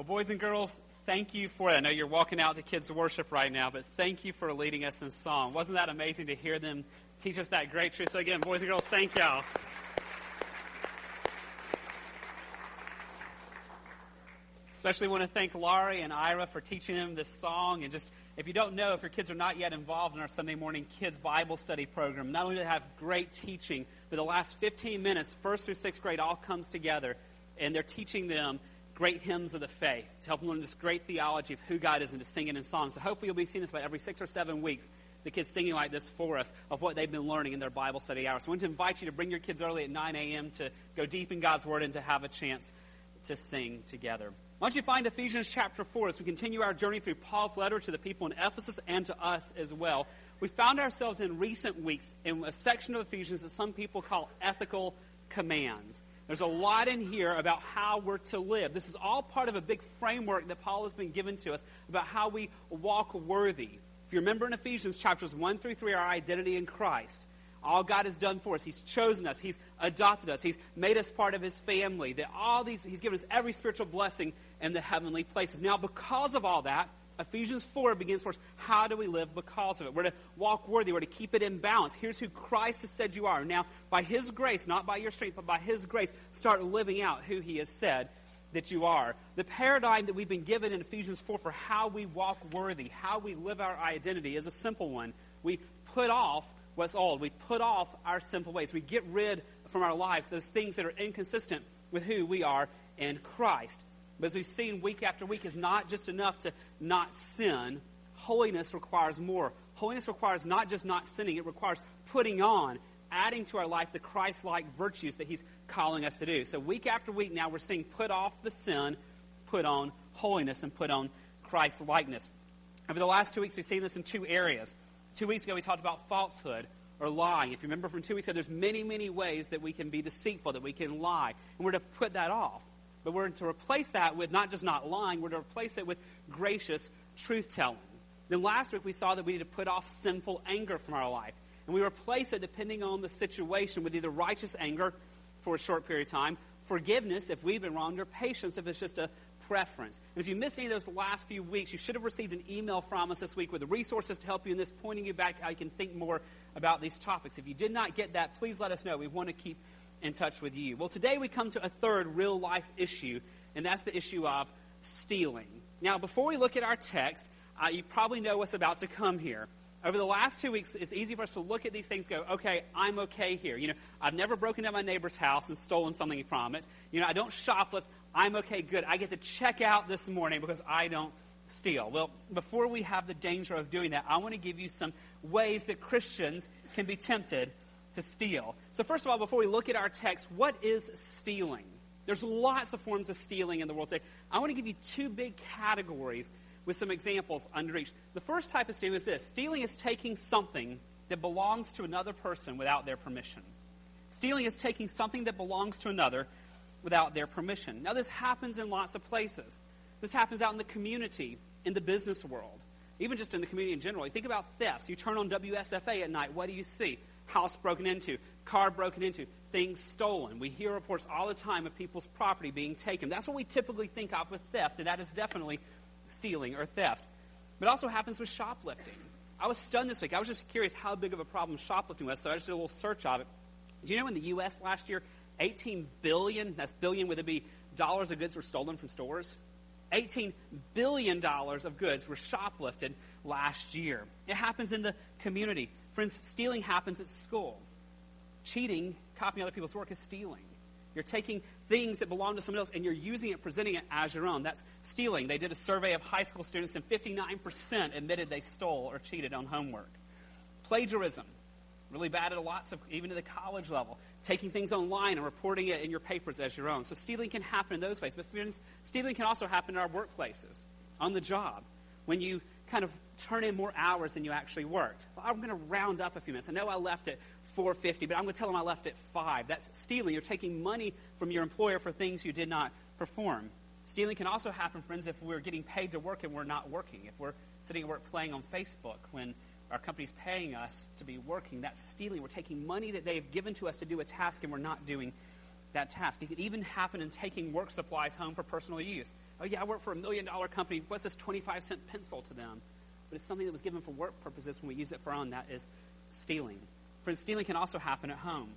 Well, boys and girls, thank you for it. I know you're walking out to kids' worship right now, but thank you for leading us in song. Wasn't that amazing to hear them teach us that great truth? So, again, boys and girls, thank y'all. Especially want to thank Laurie and Ira for teaching them this song. And just, if you don't know, if your kids are not yet involved in our Sunday morning kids Bible study program, not only do they have great teaching, but the last 15 minutes, first through sixth grade, all comes together. And they're teaching them great hymns of the faith to help them learn this great theology of who God is and to sing it in songs. So hopefully you'll be seeing this about every six or seven weeks. The kids singing like this for us of what they've been learning in their Bible study hours. So I want to invite you to bring your kids early at 9 a.m. to go deep in God's Word and to have a chance to sing together. Why don't you find Ephesians chapter 4 as we continue our journey through Paul's letter to the people in Ephesus and to us as well. We found ourselves in recent weeks in a section of Ephesians that some people call ethical commands. There's a lot in here about how we're to live. This is all part of a big framework that Paul has been given to us about how we walk worthy. If you remember in Ephesians chapters 1 through 3, our identity in Christ all God has done for us. He's chosen us. He's adopted us. He's made us part of His family. That all these, He's given us every spiritual blessing in the heavenly places. Now, because of all that, Ephesians 4 begins for us. How do we live because of it? We're to walk worthy. We're to keep it in balance. Here's who Christ has said you are. Now, by His grace, not by your strength, but by His grace, start living out who He has said that you are. The paradigm that we've been given in Ephesians 4 for how we walk worthy, how we live our identity, is a simple one. We put off what's old. We put off our simple ways. We get rid from our lives those things that are inconsistent with who we are in Christ. But as we've seen week after week, is not just enough to not sin. Holiness requires more. Holiness requires not just not sinning, it requires putting on, adding to our life the Christ like virtues that He's calling us to do. So, week after week now, we're seeing put off the sin, put on holiness, and put on Christ likeness. Over the last two weeks, we've seen this in two areas. Two weeks ago, we talked about falsehood or lying. If you remember from two weeks ago, there's many, many ways that we can be deceitful, that we can lie. And we're to put that off. But we're to replace that with not just not lying, we're to replace it with gracious truth telling. Then last week, we saw that we need to put off sinful anger from our life. And we replace it depending on the situation with either righteous anger for a short period of time, forgiveness if we've been wronged, or patience if it's just a preference. And if you missed any of those last few weeks, you should have received an email from us this week with resources to help you in this, pointing you back to how you can think more about these topics. If you did not get that, please let us know. We want to keep in touch with you. Well, today we come to a third real life issue, and that's the issue of stealing. Now, before we look at our text, uh, you probably know what's about to come here. Over the last two weeks, it's easy for us to look at these things go, okay, I'm okay here. You know, I've never broken into my neighbor's house and stolen something from it. You know, I don't shoplift. I'm okay, good. I get to check out this morning because I don't steal. Well, before we have the danger of doing that, I want to give you some ways that Christians can be tempted to steal. So, first of all, before we look at our text, what is stealing? There's lots of forms of stealing in the world today. I want to give you two big categories with some examples under each. The first type of stealing is this stealing is taking something that belongs to another person without their permission. Stealing is taking something that belongs to another without their permission. Now, this happens in lots of places. This happens out in the community, in the business world, even just in the community in general. You think about thefts. You turn on WSFA at night, what do you see? House broken into, car broken into, things stolen. We hear reports all the time of people's property being taken. That's what we typically think of with theft, and that is definitely stealing or theft. But it also happens with shoplifting. I was stunned this week. I was just curious how big of a problem shoplifting was, so I just did a little search of it. Do you know in the U.S. last year, 18 billion, that's billion with a B, dollars of goods were stolen from stores. 18 billion dollars of goods were shoplifted last year. It happens in the community. Friends, stealing happens at school. Cheating, copying other people's work is stealing. You're taking things that belong to someone else and you're using it, presenting it as your own. That's stealing. They did a survey of high school students and 59% admitted they stole or cheated on homework. Plagiarism, really bad at lots of, even at the college level taking things online and reporting it in your papers as your own. So stealing can happen in those ways. But friends, stealing can also happen in our workplaces, on the job, when you kind of turn in more hours than you actually worked. Well, I'm going to round up a few minutes. I know I left at 4.50, but I'm going to tell them I left at 5. That's stealing. You're taking money from your employer for things you did not perform. Stealing can also happen, friends, if we're getting paid to work and we're not working. If we're sitting at work playing on Facebook when our company's paying us to be working. That's stealing. We're taking money that they've given to us to do a task, and we're not doing that task. It could even happen in taking work supplies home for personal use. oh, yeah, I work for a million dollar company. What's this 25 cent pencil to them? But it's something that was given for work purposes when we use it for our own. That is stealing. Friends, stealing can also happen at home.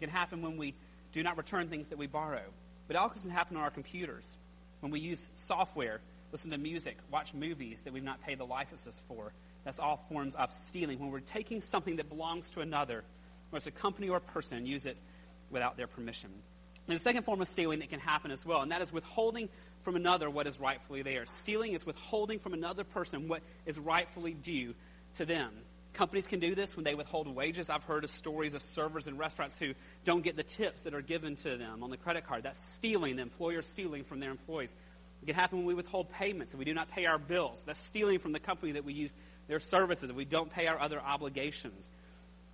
It can happen when we do not return things that we borrow. But it also can happen on our computers. When we use software, listen to music, watch movies that we've not paid the licenses for. That's all forms of stealing. When we're taking something that belongs to another, whether it's a company or a person, and use it without their permission. There's a second form of stealing that can happen as well, and that is withholding from another what is rightfully theirs. Stealing is withholding from another person what is rightfully due to them. Companies can do this when they withhold wages. I've heard of stories of servers in restaurants who don't get the tips that are given to them on the credit card. That's stealing, the employer stealing from their employees. It can happen when we withhold payments and we do not pay our bills. That's stealing from the company that we use their services and we don't pay our other obligations.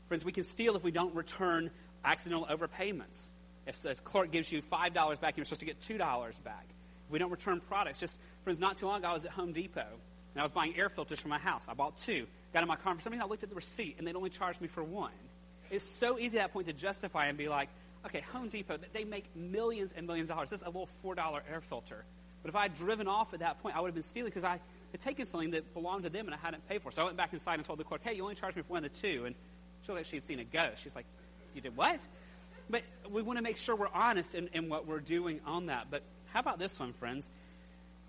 Friends, we can steal if we don't return accidental overpayments. If a clerk gives you $5 back, you're supposed to get $2 back. We don't return products. Just, friends, not too long ago, I was at Home Depot and I was buying air filters for my house. I bought two. Got in my car, and for some reason I looked at the receipt and they'd only charged me for one. It's so easy at that point to justify and be like, okay, Home Depot, they make millions and millions of dollars. This is a little $4 air filter. But if I had driven off at that point, I would have been stealing because I had taken something that belonged to them and I hadn't paid for. So I went back inside and told the clerk, hey, you only charged me for one of the two. And she looked like she'd seen a ghost. She's like, you did what? But we want to make sure we're honest in, in what we're doing on that. But how about this one, friends?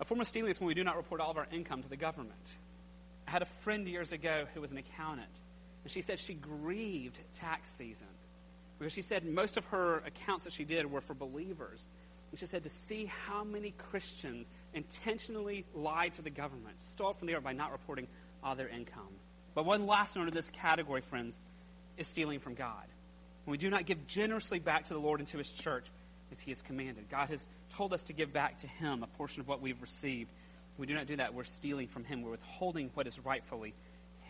A form of stealing is when we do not report all of our income to the government. I had a friend years ago who was an accountant, and she said she grieved tax season because she said most of her accounts that she did were for believers. And she said to see how many Christians intentionally lied to the government, stole from the earth by not reporting all their income. But one last note of this category, friends, is stealing from God. When we do not give generously back to the Lord and to His church as He has commanded, God has told us to give back to Him a portion of what we've received. If we do not do that, we're stealing from Him. We're withholding what is rightfully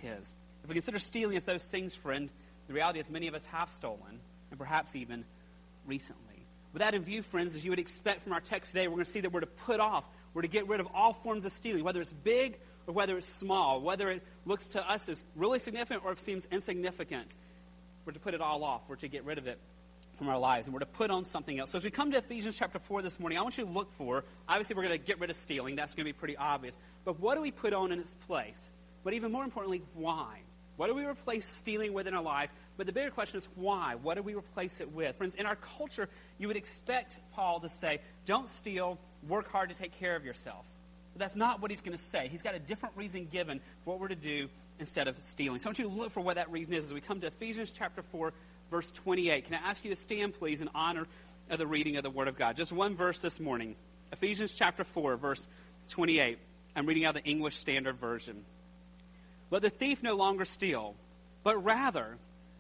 His. If we consider stealing as those things, friend, the reality is many of us have stolen, and perhaps even recently. With that in view, friends, as you would expect from our text today, we're going to see that we're to put off, we're to get rid of all forms of stealing, whether it's big or whether it's small, whether it looks to us as really significant or if it seems insignificant. We're to put it all off. We're to get rid of it from our lives, and we're to put on something else. So as we come to Ephesians chapter 4 this morning, I want you to look for, obviously, we're going to get rid of stealing. That's going to be pretty obvious. But what do we put on in its place? But even more importantly, why? What do we replace stealing with in our lives? But the bigger question is why? What do we replace it with? Friends, in our culture, you would expect Paul to say, don't steal, work hard to take care of yourself. But that's not what he's going to say. He's got a different reason given for what we're to do instead of stealing. So I want you to look for what that reason is as we come to Ephesians chapter 4, verse 28. Can I ask you to stand, please, in honor of the reading of the Word of God? Just one verse this morning. Ephesians chapter 4, verse 28. I'm reading out the English Standard Version. Let the thief no longer steal, but rather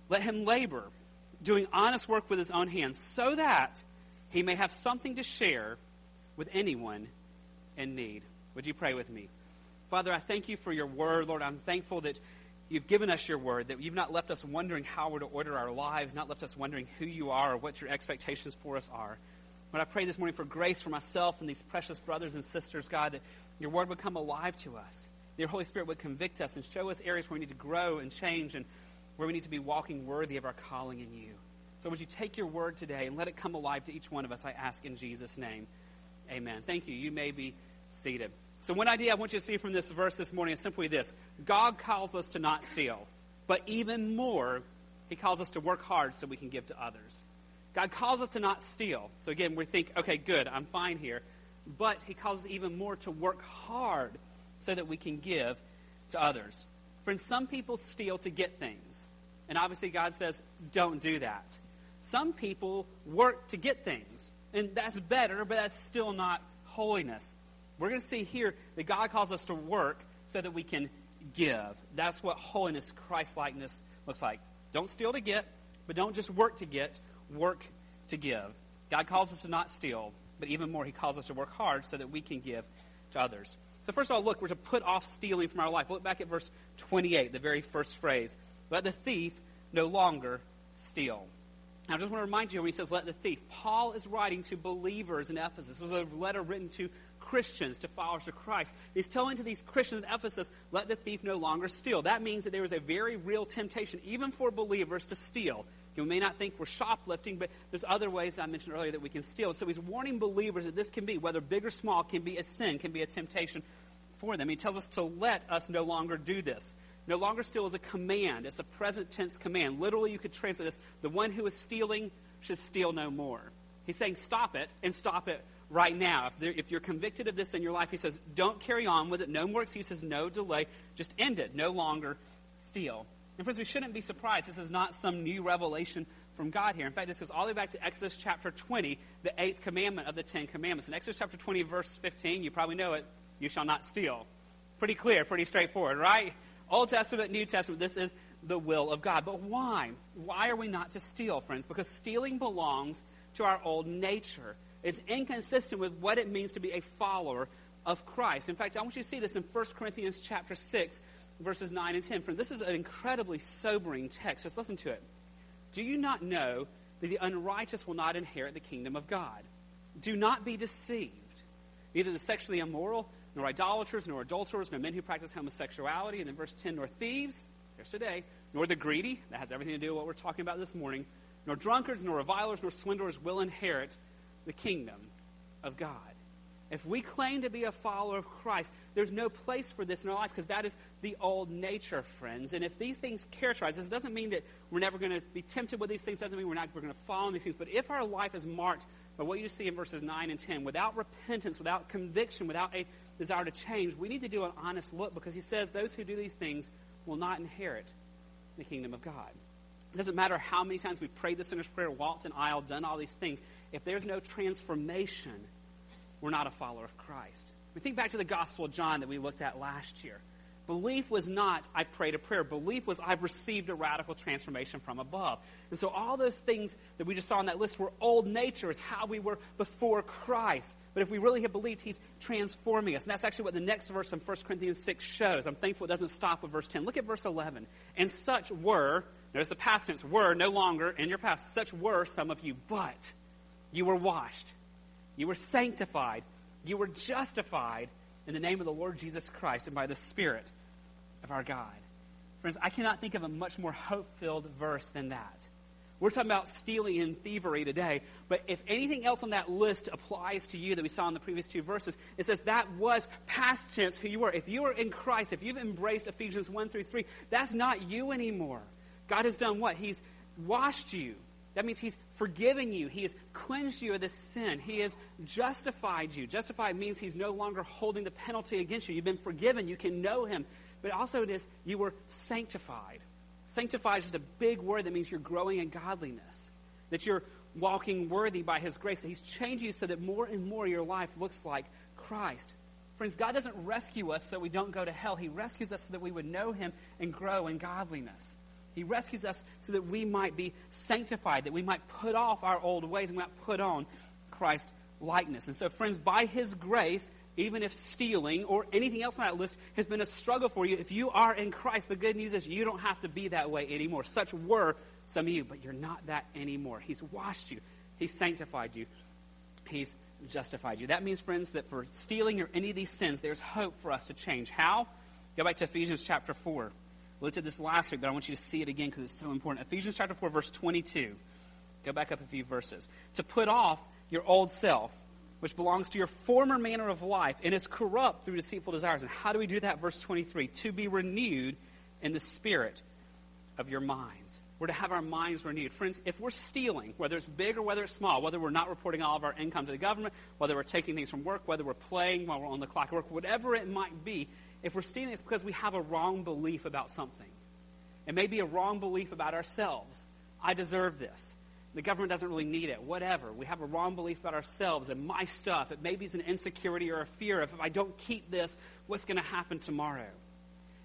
let him labor, doing honest work with his own hands, so that he may have something to share with anyone in need. Would you pray with me? Father, I thank you for your word. Lord, I'm thankful that you've given us your word, that you've not left us wondering how we're to order our lives, not left us wondering who you are or what your expectations for us are. But I pray this morning for grace for myself and these precious brothers and sisters, God, that your word would come alive to us. Your Holy Spirit would convict us and show us areas where we need to grow and change and where we need to be walking worthy of our calling in you. So would you take your word today and let it come alive to each one of us, I ask in Jesus' name. Amen. Thank you. You may be seated. So one idea I want you to see from this verse this morning is simply this. God calls us to not steal, but even more, he calls us to work hard so we can give to others. God calls us to not steal. So again, we think, okay, good, I'm fine here. But he calls us even more to work hard so that we can give to others. Friends, some people steal to get things. And obviously, God says, don't do that. Some people work to get things. And that's better, but that's still not holiness. We're going to see here that God calls us to work so that we can give. That's what holiness, Christ likeness looks like. Don't steal to get, but don't just work to get, work to give. God calls us to not steal, but even more, He calls us to work hard so that we can give to others. So, first of all, look, we're to put off stealing from our life. Look back at verse 28, the very first phrase. Let the thief no longer steal. Now, I just want to remind you when he says, let the thief, Paul is writing to believers in Ephesus. This was a letter written to Christians, to followers of Christ. He's telling to these Christians in Ephesus, let the thief no longer steal. That means that there is a very real temptation, even for believers, to steal. We may not think we're shoplifting, but there's other ways I mentioned earlier that we can steal. So he's warning believers that this can be, whether big or small, can be a sin, can be a temptation for them. He tells us to let us no longer do this. No longer steal is a command. It's a present tense command. Literally, you could translate this the one who is stealing should steal no more. He's saying stop it and stop it right now. If, there, if, you're convicted of this in your life, he says don't carry on with it. No more excuses, no delay. Just end it. No longer steal. And friends, we shouldn't be surprised. This is not some new revelation from God here. In fact, this goes all the way back to Exodus chapter 20, the eighth commandment of the Ten Commandments. In Exodus chapter 20, verse 15, you probably know it, you shall not steal. Pretty clear, pretty straightforward, right? Old Testament, New Testament, this is the will of God. But why? Why are we not to steal, friends? Because stealing belongs to our old nature. It's inconsistent with what it means to be a follower of Christ. In fact, I want you to see this in 1 Corinthians chapter 6, verses 9 and 10. Friends, this is an incredibly sobering text. Just listen to it. Do you not know that the unrighteous will not inherit the kingdom of God? Do not be deceived. Neither the sexually immoral, nor idolaters, nor adulterers, nor men who practice homosexuality, and then verse 10, nor thieves, there's today, nor the greedy, that has everything to do with what we're talking about this morning, nor drunkards, nor revilers, nor swindlers will inherit the kingdom of God. If we claim to be a follower of Christ, there's no place for this in our life because that is the old nature, friends. And if these things characterize us, it doesn't mean that we're never going to be tempted with these things. Doesn't mean we're not we're going to fall in these things. But if our life is marked by what you see in verses 9 and 10, without repentance, without conviction, without a desire to change, we need to do an honest look because he says those who do these things will not inherit the kingdom of God. It doesn't matter how many times we've prayed the sinner's prayer, walked an aisle, done all these things. If there's no transformation, we're not a follower of Christ. We think back to the Gospel of John that we looked at last year. Belief was not, I prayed a prayer. Belief was, I've received a radical transformation from above. And so all those things that we just saw on that list were old nature, is how we were before Christ. But if we really have believed, He's transforming us. And that's actually what the next verse in 1 Corinthians 6 shows. I'm thankful it doesn't stop with verse 10. Look at verse 11. And such were, notice the past tense, were no longer in your past. Such were some of you, but you were washed, you were sanctified, you were justified in the name of the Lord Jesus Christ and by the Spirit of our God. Friends, I cannot think of a much more hope filled verse than that. We're talking about stealing and thievery today, but if anything else on that list applies to you that we saw in the previous two verses, it says that was past tense who you were. If you are in Christ, if you've embraced Ephesians 1 through 3, that's not you anymore. God has done what? He's washed you. That means He's forgiven you. He has cleansed you of this sin. He has justified you. Justified means He's no longer holding the penalty against you. You've been forgiven. You can know Him but also it is you were sanctified. Sanctified is just a big word that means you're growing in godliness, that you're walking worthy by His grace, that He's changed you so that more and more your life looks like Christ. Friends, God doesn't rescue us so we don't go to hell. He rescues us so that we would know Him and grow in godliness. He rescues us so that we might be sanctified, that we might put off our old ways and we might put on Christ likeness. And so, friends, by His grace, even if stealing or anything else on that list has been a struggle for you, if you are in Christ, the good news is you don't have to be that way anymore. Such were some of you, but you're not that anymore. He's washed you, He's sanctified you, He's justified you. That means, friends, that for stealing or any of these sins, there's hope for us to change. How? Go back to Ephesians chapter 4. Looked at this last week, but I want you to see it again because it's so important. Ephesians chapter 4, verse 22. Go back up a few verses. To put off your old self which belongs to your former manner of life and is corrupt through deceitful desires. And how do we do that? Verse 23 to be renewed in the spirit of your minds. We're to have our minds renewed. Friends, if we're stealing, whether it's big or whether it's small, whether we're not reporting all of our income to the government, whether we're taking things from work, whether we're playing while we're on the clock at work, whatever it might be, if we're stealing, it's because we have a wrong belief about something. It may be a wrong belief about ourselves. I deserve this. The government doesn't really need it. Whatever. We have a wrong belief about ourselves and my stuff. It maybe is an insecurity or a fear of if I don't keep this, what's going to happen tomorrow?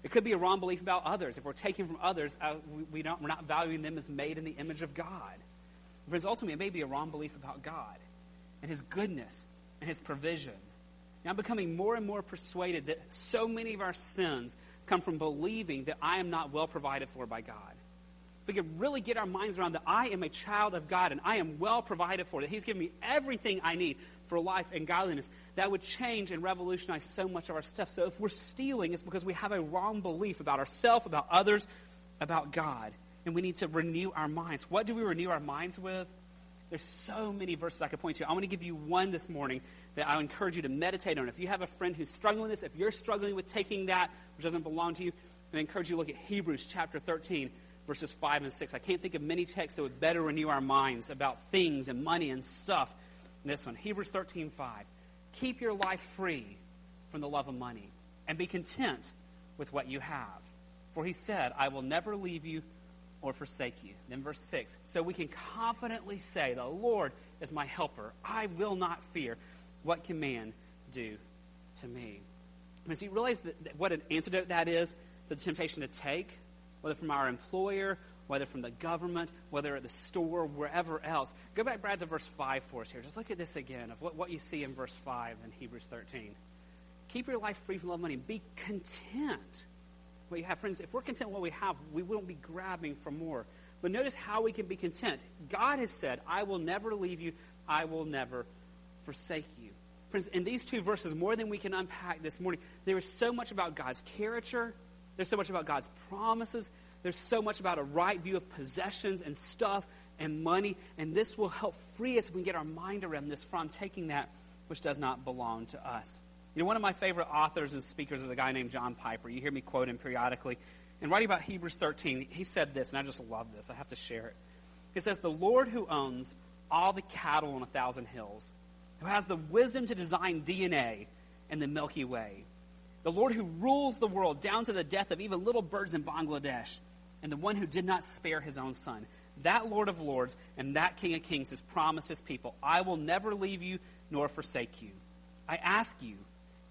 It could be a wrong belief about others. If we're taking from others, uh, we, we don't, we're not valuing them as made in the image of God. Because ultimately, it may be a wrong belief about God and His goodness and His provision. Now, I'm becoming more and more persuaded that so many of our sins come from believing that I am not well provided for by God If we could really get our minds around that I am a child of God and I am well provided for, that He's given me everything I need for life and godliness, that would change and revolutionize so much of our stuff. So if we're stealing, it's because we have a wrong belief about ourselves, about others, about God. and we need to renew our minds. What do we renew our minds with? There's so many verses I could point to. I want to give you one this morning that I encourage you to meditate on. If you have a friend who's struggling with this, if you're struggling with taking that which doesn't belong to you, I encourage you to look at Hebrews chapter 13, verses 5 and 6. I can't think of many texts that would better renew our minds about things and money and stuff than this one. Hebrews 13, 5. Keep your life free from the love of money and be content with what you have. For he said, I will never leave you or forsake you. Then verse 6. So we can confidently say, The Lord is my helper. I will not fear. What can man do to me? Because you realize that, what an antidote that is to the temptation to take, whether from our employer, whether from the government, whether at the store, wherever else. Go back, Brad, to verse 5 for us here. Just look at this again of what, what you see in verse 5 in Hebrews 13. Keep your life free from love money. Be content you have. Friends, if we're content with what we have, we won't be grabbing for more. But notice how we can be content. God has said, I will never leave you, I will never forsake you. Friends, in these two verses, more than we can unpack this morning, there is so much about God's character, there's so much about God's promises, there's so much about a right view of possessions and stuff and money, and this will help free us if we can get our mind around this from taking that which does not belong to us. You know, one of my favorite authors and speakers is a guy named John Piper. You hear me quote him periodically. And writing about Hebrews 13, he said this, and I just love this. I have to share it. He says, The Lord who owns all the cattle on a thousand hills, who has the wisdom to design DNA in the Milky Way, the Lord who rules the world down to the death of even little birds in Bangladesh, and the one who did not spare his own son. That Lord of Lords and that King of Kings has promised his people, I will never leave you nor forsake you. I ask you,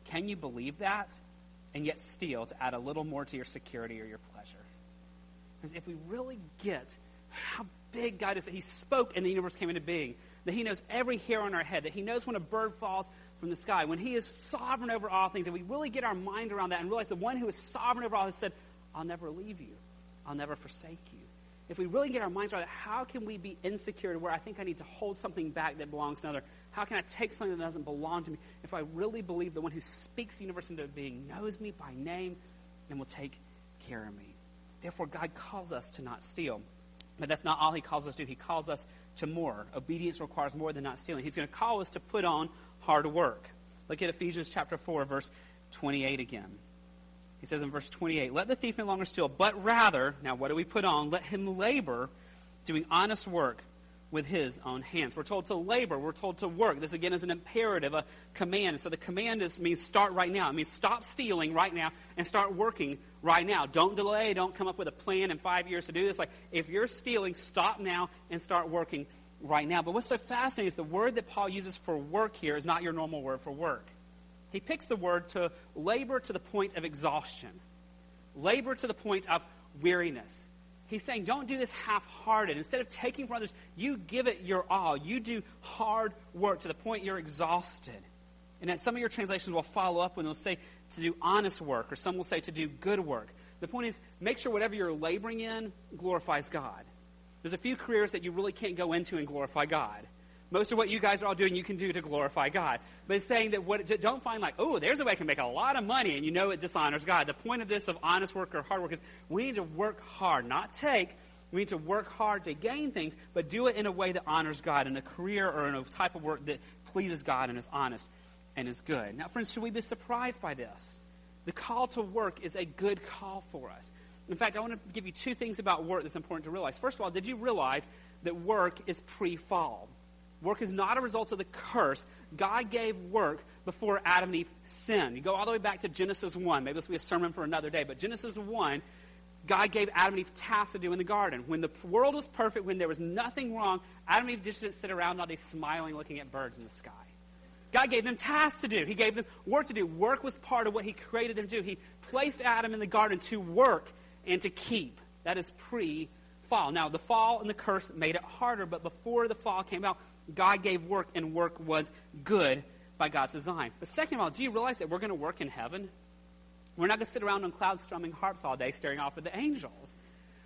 can you believe that? And yet steal to add a little more to your security or your pleasure. Because if we really get how big God is, that He spoke and the universe came into being, that He knows every hair on our head, that He knows when a bird falls from the sky, when He is sovereign over all things, and we really get our mind around that and realize the one who is sovereign over all has said, I'll never leave you, I'll never forsake you. If we really get our minds around that, how can we be insecure to where I think I need to hold something back that belongs to another? How can I take something that doesn't belong to me if I really believe the one who speaks the universe into being knows me by name and will take care of me? Therefore, God calls us to not steal. But that's not all he calls us to. He calls us to more. Obedience requires more than not stealing. He's going to call us to put on hard work. Look at Ephesians chapter 4, verse 28 again. He says in verse 28, Let the thief no longer steal, but rather, now what do we put on? Let him labor, doing honest work with his own hands. We're told to labor. We're told to work. This again is an imperative, a command. So the command is, means start right now. It means stop stealing right now and start working right now. Don't delay. Don't come up with a plan in five years to do this. Like if you're stealing, stop now and start working right now. But what's so fascinating is the word that Paul uses for work here is not your normal word for work. He picks the word to labor to the point of exhaustion, labor to the point of weariness. He's saying, don't do this half hearted. Instead of taking from others, you give it your all. You do hard work to the point you're exhausted. And that some of your translations will follow up when they'll say to do honest work, or some will say to do good work. The point is, make sure whatever you're laboring in glorifies God. There's a few careers that you really can't go into and glorify God. Most of what you guys are all doing, you can do to glorify God. But it's saying that what, don't find like, oh, there's a way I can make a lot of money and you know it dishonors God. The point of this of honest work or hard work is we need to work hard, not take. We need to work hard to gain things, but do it in a way that honors God, in a career or in a type of work that pleases God and is honest and is good. Now, friends, should we be surprised by this? The call to work is a good call for us. In fact, I want to give you two things about work that's important to realize. First of all, did you realize that work is pre fall? Work is not a result of the curse. God gave work before Adam and Eve sinned. You go all the way back to Genesis 1. Maybe this will be a sermon for another day, but Genesis 1, God gave Adam and Eve tasks to do in the garden. When the world was perfect, when there was nothing wrong, Adam and Eve just didn't sit around all day smiling, looking at birds in the sky. God gave them tasks to do. He gave them work to do. Work was part of what He created them to do. He placed Adam in the garden to work and to keep. That is pre fall. Now, the fall and the curse made it harder, but before the fall came out, God gave work, and work was good by God's design. But second of all, do you realize that we're going to work in heaven? We're not going to sit around on clouds strumming harps all day staring off at the angels.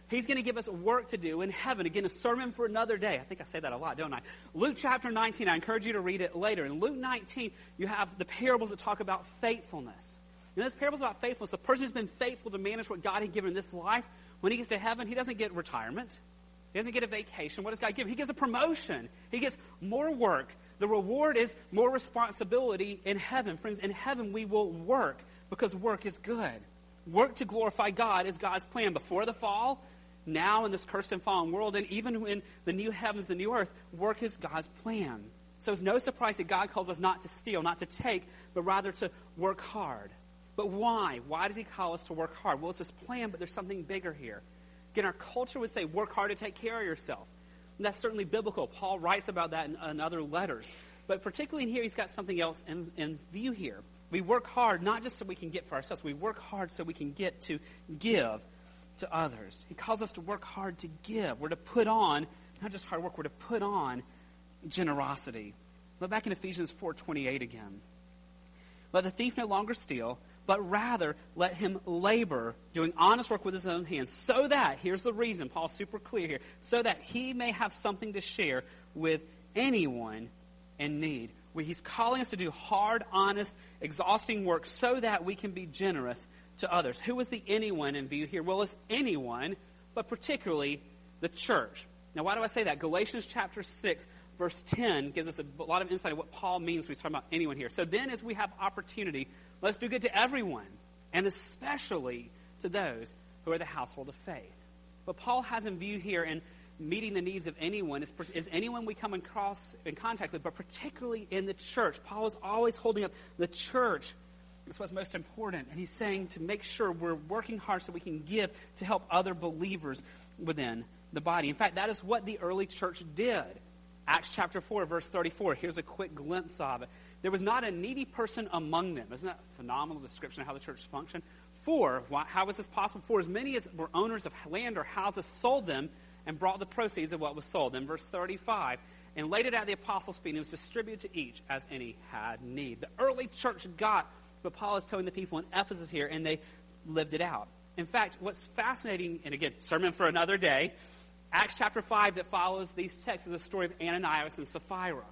He's going to give us work to do in heaven. Again, a sermon for another day. I think I say that a lot, don't I? Luke chapter 19, I encourage you to read it later. In Luke 19, you have the parables that talk about faithfulness. And those parables about faithfulness, the person who's been faithful to manage what God had given in this life when he gets to heaven, he doesn't get retirement. He doesn't get a vacation. What does God give? He gets a promotion. He gets more work. The reward is more responsibility in heaven. Friends, in heaven we will work because work is good. Work to glorify God is God's plan. Before the fall, now in this cursed and fallen world, and even in the new heavens, the new earth, work is God's plan. So it's no surprise that God calls us not to steal, not to take, but rather to work hard. But why? Why does He call us to work hard? Well, it's His plan, but there's something bigger here. Again, our culture would say, work hard to take care of yourself. And that's certainly biblical. Paul writes about that in, in other letters. But particularly in here, he's got something else in, in view here. We work hard not just so we can get for ourselves, we work hard so we can get to give to others. He calls us to work hard to give. We're to put on, not just hard work, we're to put on generosity. Look back in Ephesians 4.28 again. Let the thief no longer steal, but rather let him labor, doing honest work with his own hands, so that, here's the reason, Paul's super clear here, so that he may have something to share with anyone in need. He's calling us to do hard, honest, exhausting work so that we can be generous to others. Who is the anyone in view here? Well, it's anyone, but particularly the church. Now, why do I say that? Galatians chapter 6, verse 10 gives us a lot of insight of what Paul means when he's talking about anyone here. So then, as we have opportunity, let's do good to everyone, and especially to those who are the household of faith. What Paul has in view here in meeting the needs of anyone is, is anyone we come across in contact with, but particularly in the church. Paul is always holding up the church that's what's most important. And he's saying to make sure we're working hard so we can give to help other believers within the body. In fact, that is what the early church did. Acts chapter 4, verse 34. Here's a quick glimpse of it. There was not a needy person among them. Isn't that a phenomenal description of how the church functioned? For, how was this possible? For as many as were owners of land or houses sold them and brought the proceeds of what was sold. In verse 35, and laid it at the apostles' feet, and it was distributed to each as any had need. The early church got but Paul is telling the people in Ephesus here, and they lived it out. In fact, what's fascinating, and again, sermon for another day, Acts chapter 5 that follows these texts is a story of Ananias and Sapphira.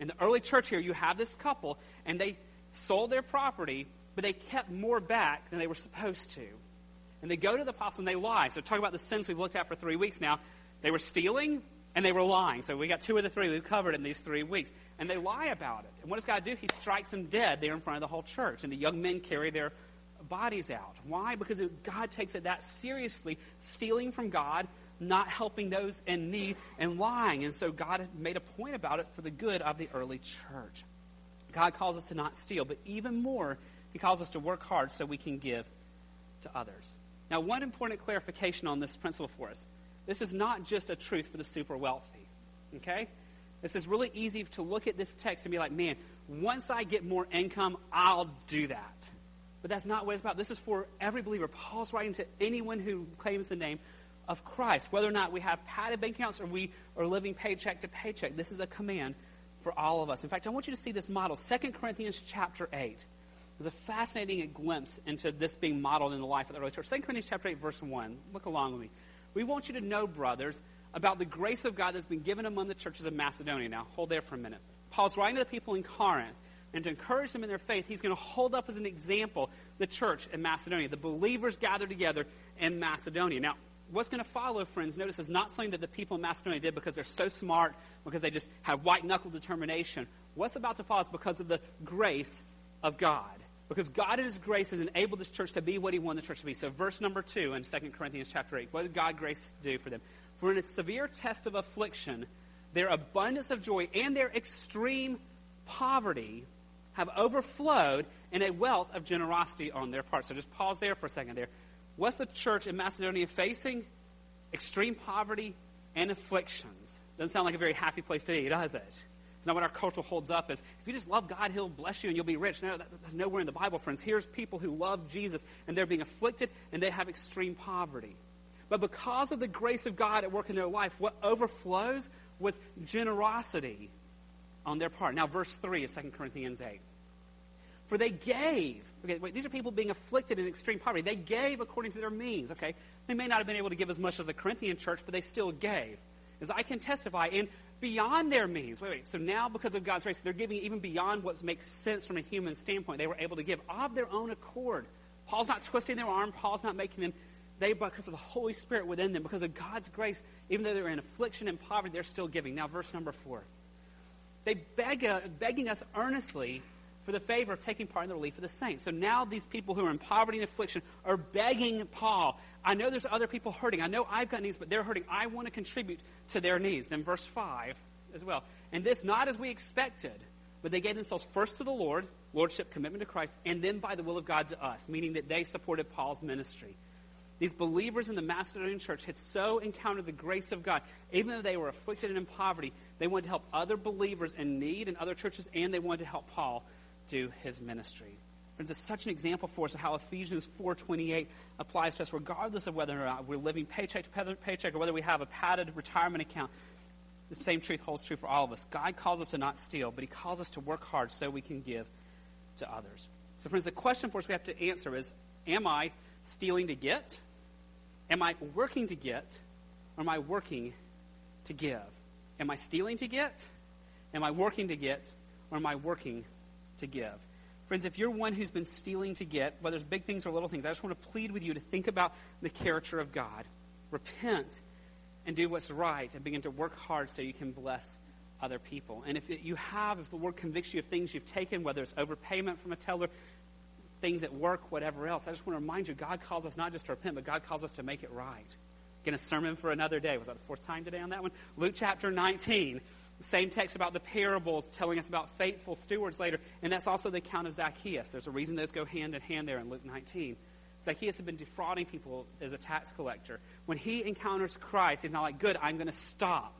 In the early church here, you have this couple, and they sold their property, but they kept more back than they were supposed to. And they go to the apostle and they lie. So, talk about the sins we've looked at for three weeks now. They were stealing, and they were lying. So we got two of the three we've covered in these three weeks. And they lie about it. And what does God do? He strikes them dead there in front of the whole church. And the young men carry their bodies out. Why? Because God takes it that seriously, stealing from God, not helping those in need, and lying. And so God made a point about it for the good of the early church. God calls us to not steal, but even more, He calls us to work hard so we can give to others. Now, one important clarification on this principle for us this is not just a truth for the super wealthy. Okay? This is really easy to look at this text and be like, man, once I get more income, I'll do that. But that's not what it's about. This is for every believer. Paul's writing to anyone who claims the name of Christ. Whether or not we have padded bank accounts or we are living paycheck to paycheck, this is a command for all of us. In fact, I want you to see this model. 2 Corinthians chapter 8 is a fascinating glimpse into this being modeled in the life of the early church. 2 Corinthians chapter 8, verse 1. Look along with me. We want you to know, brothers, about the grace of God that's been given among the churches of Macedonia. Now, hold there for a minute. Paul's writing to the people in Corinth, and to encourage them in their faith, he's going to hold up as an example the church in Macedonia, the believers gathered together in Macedonia. Now, what's going to follow, friends, notice is not something that the people in Macedonia did because they're so smart, because they just had white knuckle determination. What's about to follow is because of the grace of God. Because God in His grace has enabled this church to be what He wanted the church to be. So, verse number two in 2 Corinthians chapter 8, what did God grace do for them? For in a severe test of affliction, their abundance of joy and their extreme poverty have overflowed in a wealth of generosity on their part. So, just pause there for a second there. What's the church in Macedonia facing? Extreme poverty and afflictions. Doesn't sound like a very happy place to be, does it? It's not what our culture holds up as. If you just love God, He'll bless you and you'll be rich. No, that, that's nowhere in the Bible, friends. Here's people who love Jesus and they're being afflicted and they have extreme poverty. But because of the grace of God at work in their life, what overflows was generosity on their part. Now, verse 3 of 2 Corinthians 8. For they gave. Okay, wait, these are people being afflicted in extreme poverty. They gave according to their means. Okay, they may not have been able to give as much as the Corinthian church, but they still gave. As I can testify, and beyond their means. Wait, wait. So now, because of God's grace, they're giving even beyond what makes sense from a human standpoint. They were able to give of their own accord. Paul's not twisting their arm. Paul's not making them they, because of the Holy Spirit within them, because of God's grace, even though they're in affliction and poverty, they're still giving. Now, verse number four. They beg, uh, begging us earnestly for the favor of taking part in the relief of the saints. So now these people who are in poverty and affliction are begging Paul. I know there's other people hurting. I know I've got needs, but they're hurting. I want to contribute to their needs. Then verse 5 as well. And this not as we expected, but they gave themselves first to the Lord, lordship, commitment to Christ, and then by the will of God to us, meaning that they supported Paul's ministry. These believers in the Macedonian church had so encountered the grace of God, even though they were afflicted and in poverty, they wanted to help other believers in need in other churches, and they wanted to help Paul do his ministry. Friends, it's such an example for us of how Ephesians 4.28 applies to us, regardless of whether or not we're living paycheck to paycheck or whether we have a padded retirement account. The same truth holds true for all of us. God calls us to not steal, but he calls us to work hard so we can give to others. So, friends, the question for us we have to answer is, am I stealing to get? Am I working to get? Or am I working to give? Am I stealing to get? Am I working to get? Or am I working to give? Friends, if you're one who's been stealing to get, whether it's big things or little things, I just want to plead with you to think about the character of God. Repent and do what's right and begin to work hard so you can bless other people. And if you have, if the word convicts you of things you've taken, whether it's overpayment from a teller, things at work, whatever else, I just want to remind you God calls us not just to repent, but God calls us to make it right. Again, a sermon for another day. Was that the fourth time today on that one? Luke chapter 19. Same text about the parables telling us about faithful stewards later. And that's also the account of Zacchaeus. There's a reason those go hand in hand there in Luke 19. Zacchaeus had been defrauding people as a tax collector. When he encounters Christ, he's not like, good, I'm going to stop.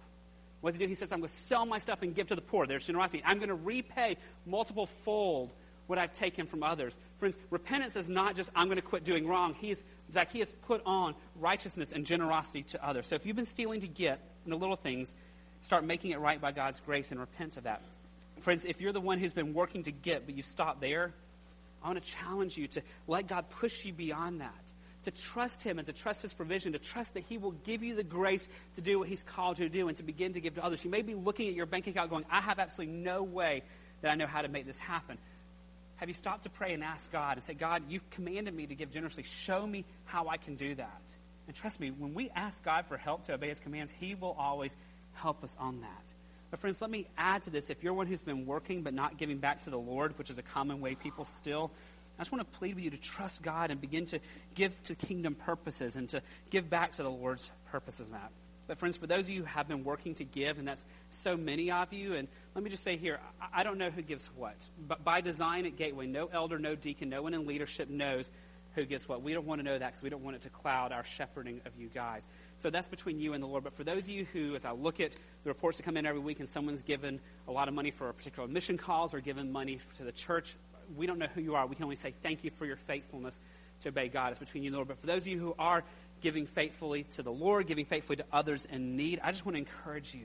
What does he do? He says, I'm going to sell my stuff and give to the poor. There's generosity. I'm going to repay multiple fold what I've taken from others. Friends, repentance is not just, I'm going to quit doing wrong. He's, Zacchaeus put on righteousness and generosity to others. So if you've been stealing to get the little things, start making it right by God's grace and repent of that. Friends, if you're the one who's been working to get, but you stop there, I want to challenge you to let God push you beyond that, to trust Him and to trust His provision, to trust that He will give you the grace to do what He's called you to do and to begin to give to others. You may be looking at your bank account going, I have absolutely no way that I know how to make this happen. Have you stopped to pray and ask God and say, God, you've commanded me to give generously. Show me how I can do that. And trust me, when we ask God for help to obey His commands, He will always help us on that. But, friends, let me add to this. If you're one who's been working but not giving back to the Lord, which is a common way people still, I just want to plead with you to trust God and begin to give to kingdom purposes and to give back to the Lord's purposes in that. But, friends, for those of you who have been working to give, and that's so many of you, and let me just say here, I don't know who gives what. But by design at Gateway, no elder, no deacon, no one in leadership knows who gets what. We don't want to know that because we don't want it to cloud our shepherding of you guys. So that's between you and the Lord. But for those of you who, as I look at the reports that come in every week and someone's given a lot of money for a particular mission cause or given money to the church, we don't know who you are. We can only say thank you for your faithfulness to obey God. It's between you and the Lord. But for those of you who are giving faithfully to the Lord, giving faithfully to others in need, I just want to encourage you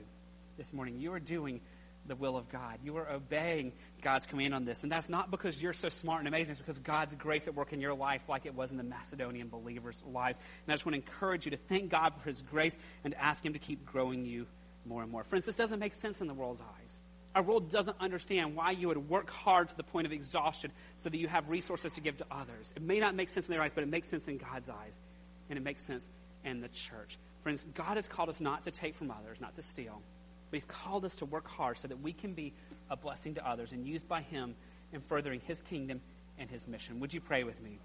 this morning. You are doing the will of God. You are obeying God's command on this. And that's not because you're so smart and amazing. It's because God's grace at work in your life like it was in the Macedonian believers' lives. And I just want to encourage you to thank God for his grace and to ask him to keep growing you more and more. Friends, this doesn't make sense in the world's eyes. Our world doesn't understand why you would work hard to the point of exhaustion so that you have resources to give to others. It may not make sense in their eyes, but it makes sense in God's eyes. And it makes sense in the church. Friends, God has called us not to take from others, not to steal but He's called us to work hard so that we can be a blessing to others and used by Him in furthering His kingdom and His mission. Would you pray with me?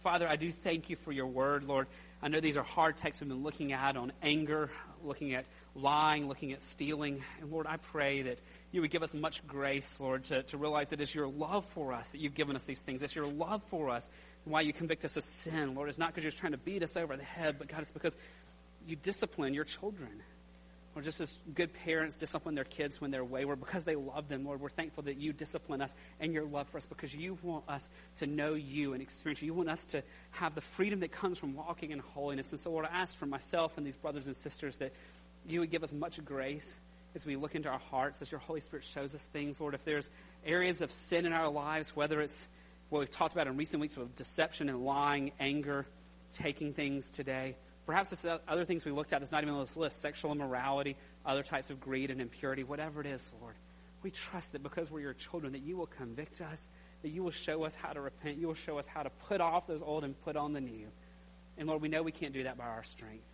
Father, I do thank you for your word, Lord. I know these are hard texts we've been looking at on anger, looking at lying, looking at stealing. And Lord, I pray that you would give us much grace, Lord, to, to realize that it's your love for us that you've given us these things. It's your love for us and why you convict us of sin. Lord, it's not because you're trying to beat us over the head, but God, it's because you discipline your children. Or just as good parents discipline their kids when they're wayward because they love them, Lord, we're thankful that you discipline us and your love for us because you want us to know you and experience you. You want us to have the freedom that comes from walking in holiness. And so, Lord, I ask for myself and these brothers and sisters that you would give us much grace as we look into our hearts, as your Holy Spirit shows us things. Lord, if there's areas of sin in our lives, whether it's what we've talked about in recent weeks with deception and lying, anger, taking things today, Perhaps it's other things we looked at that's not even on this list sexual immorality, other types of greed and impurity, whatever it is, Lord. We trust that because we're your children, that you will convict us, that you will show us how to repent, you will show us how to put off those old and put on the new. And Lord, we know we can't do that by our strength.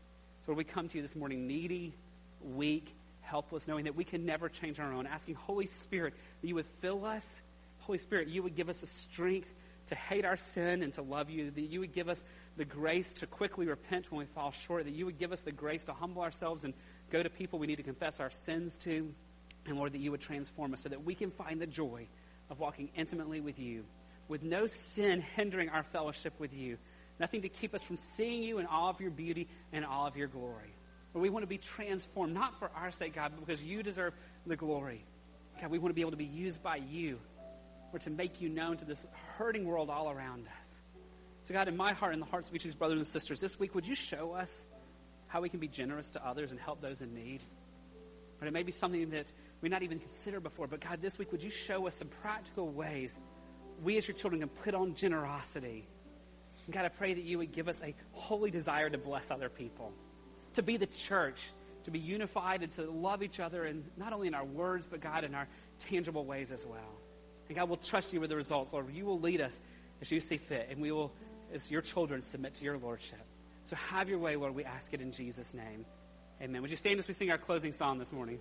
So Lord, we come to you this morning needy, weak, helpless, knowing that we can never change our own, asking Holy Spirit that you would fill us. Holy Spirit, you would give us the strength to hate our sin and to love you, that you would give us the grace to quickly repent when we fall short, that you would give us the grace to humble ourselves and go to people we need to confess our sins to, and Lord, that you would transform us so that we can find the joy of walking intimately with you, with no sin hindering our fellowship with you, nothing to keep us from seeing you in all of your beauty and all of your glory. Lord, we want to be transformed, not for our sake, God, but because you deserve the glory. God, we want to be able to be used by you or to make you known to this hurting world all around us. So, God, in my heart and the hearts of each of these brothers and sisters, this week, would you show us how we can be generous to others and help those in need? But it may be something that we not even considered before, but God, this week, would you show us some practical ways we as your children can put on generosity? And God, I pray that you would give us a holy desire to bless other people, to be the church, to be unified and to love each other, and not only in our words, but God, in our tangible ways as well. And God will trust you with the results. Lord, you will lead us as you see fit, and we will, as your children, submit to your lordship. So have your way, Lord. We ask it in Jesus' name. Amen. Would you stand as we sing our closing song this morning?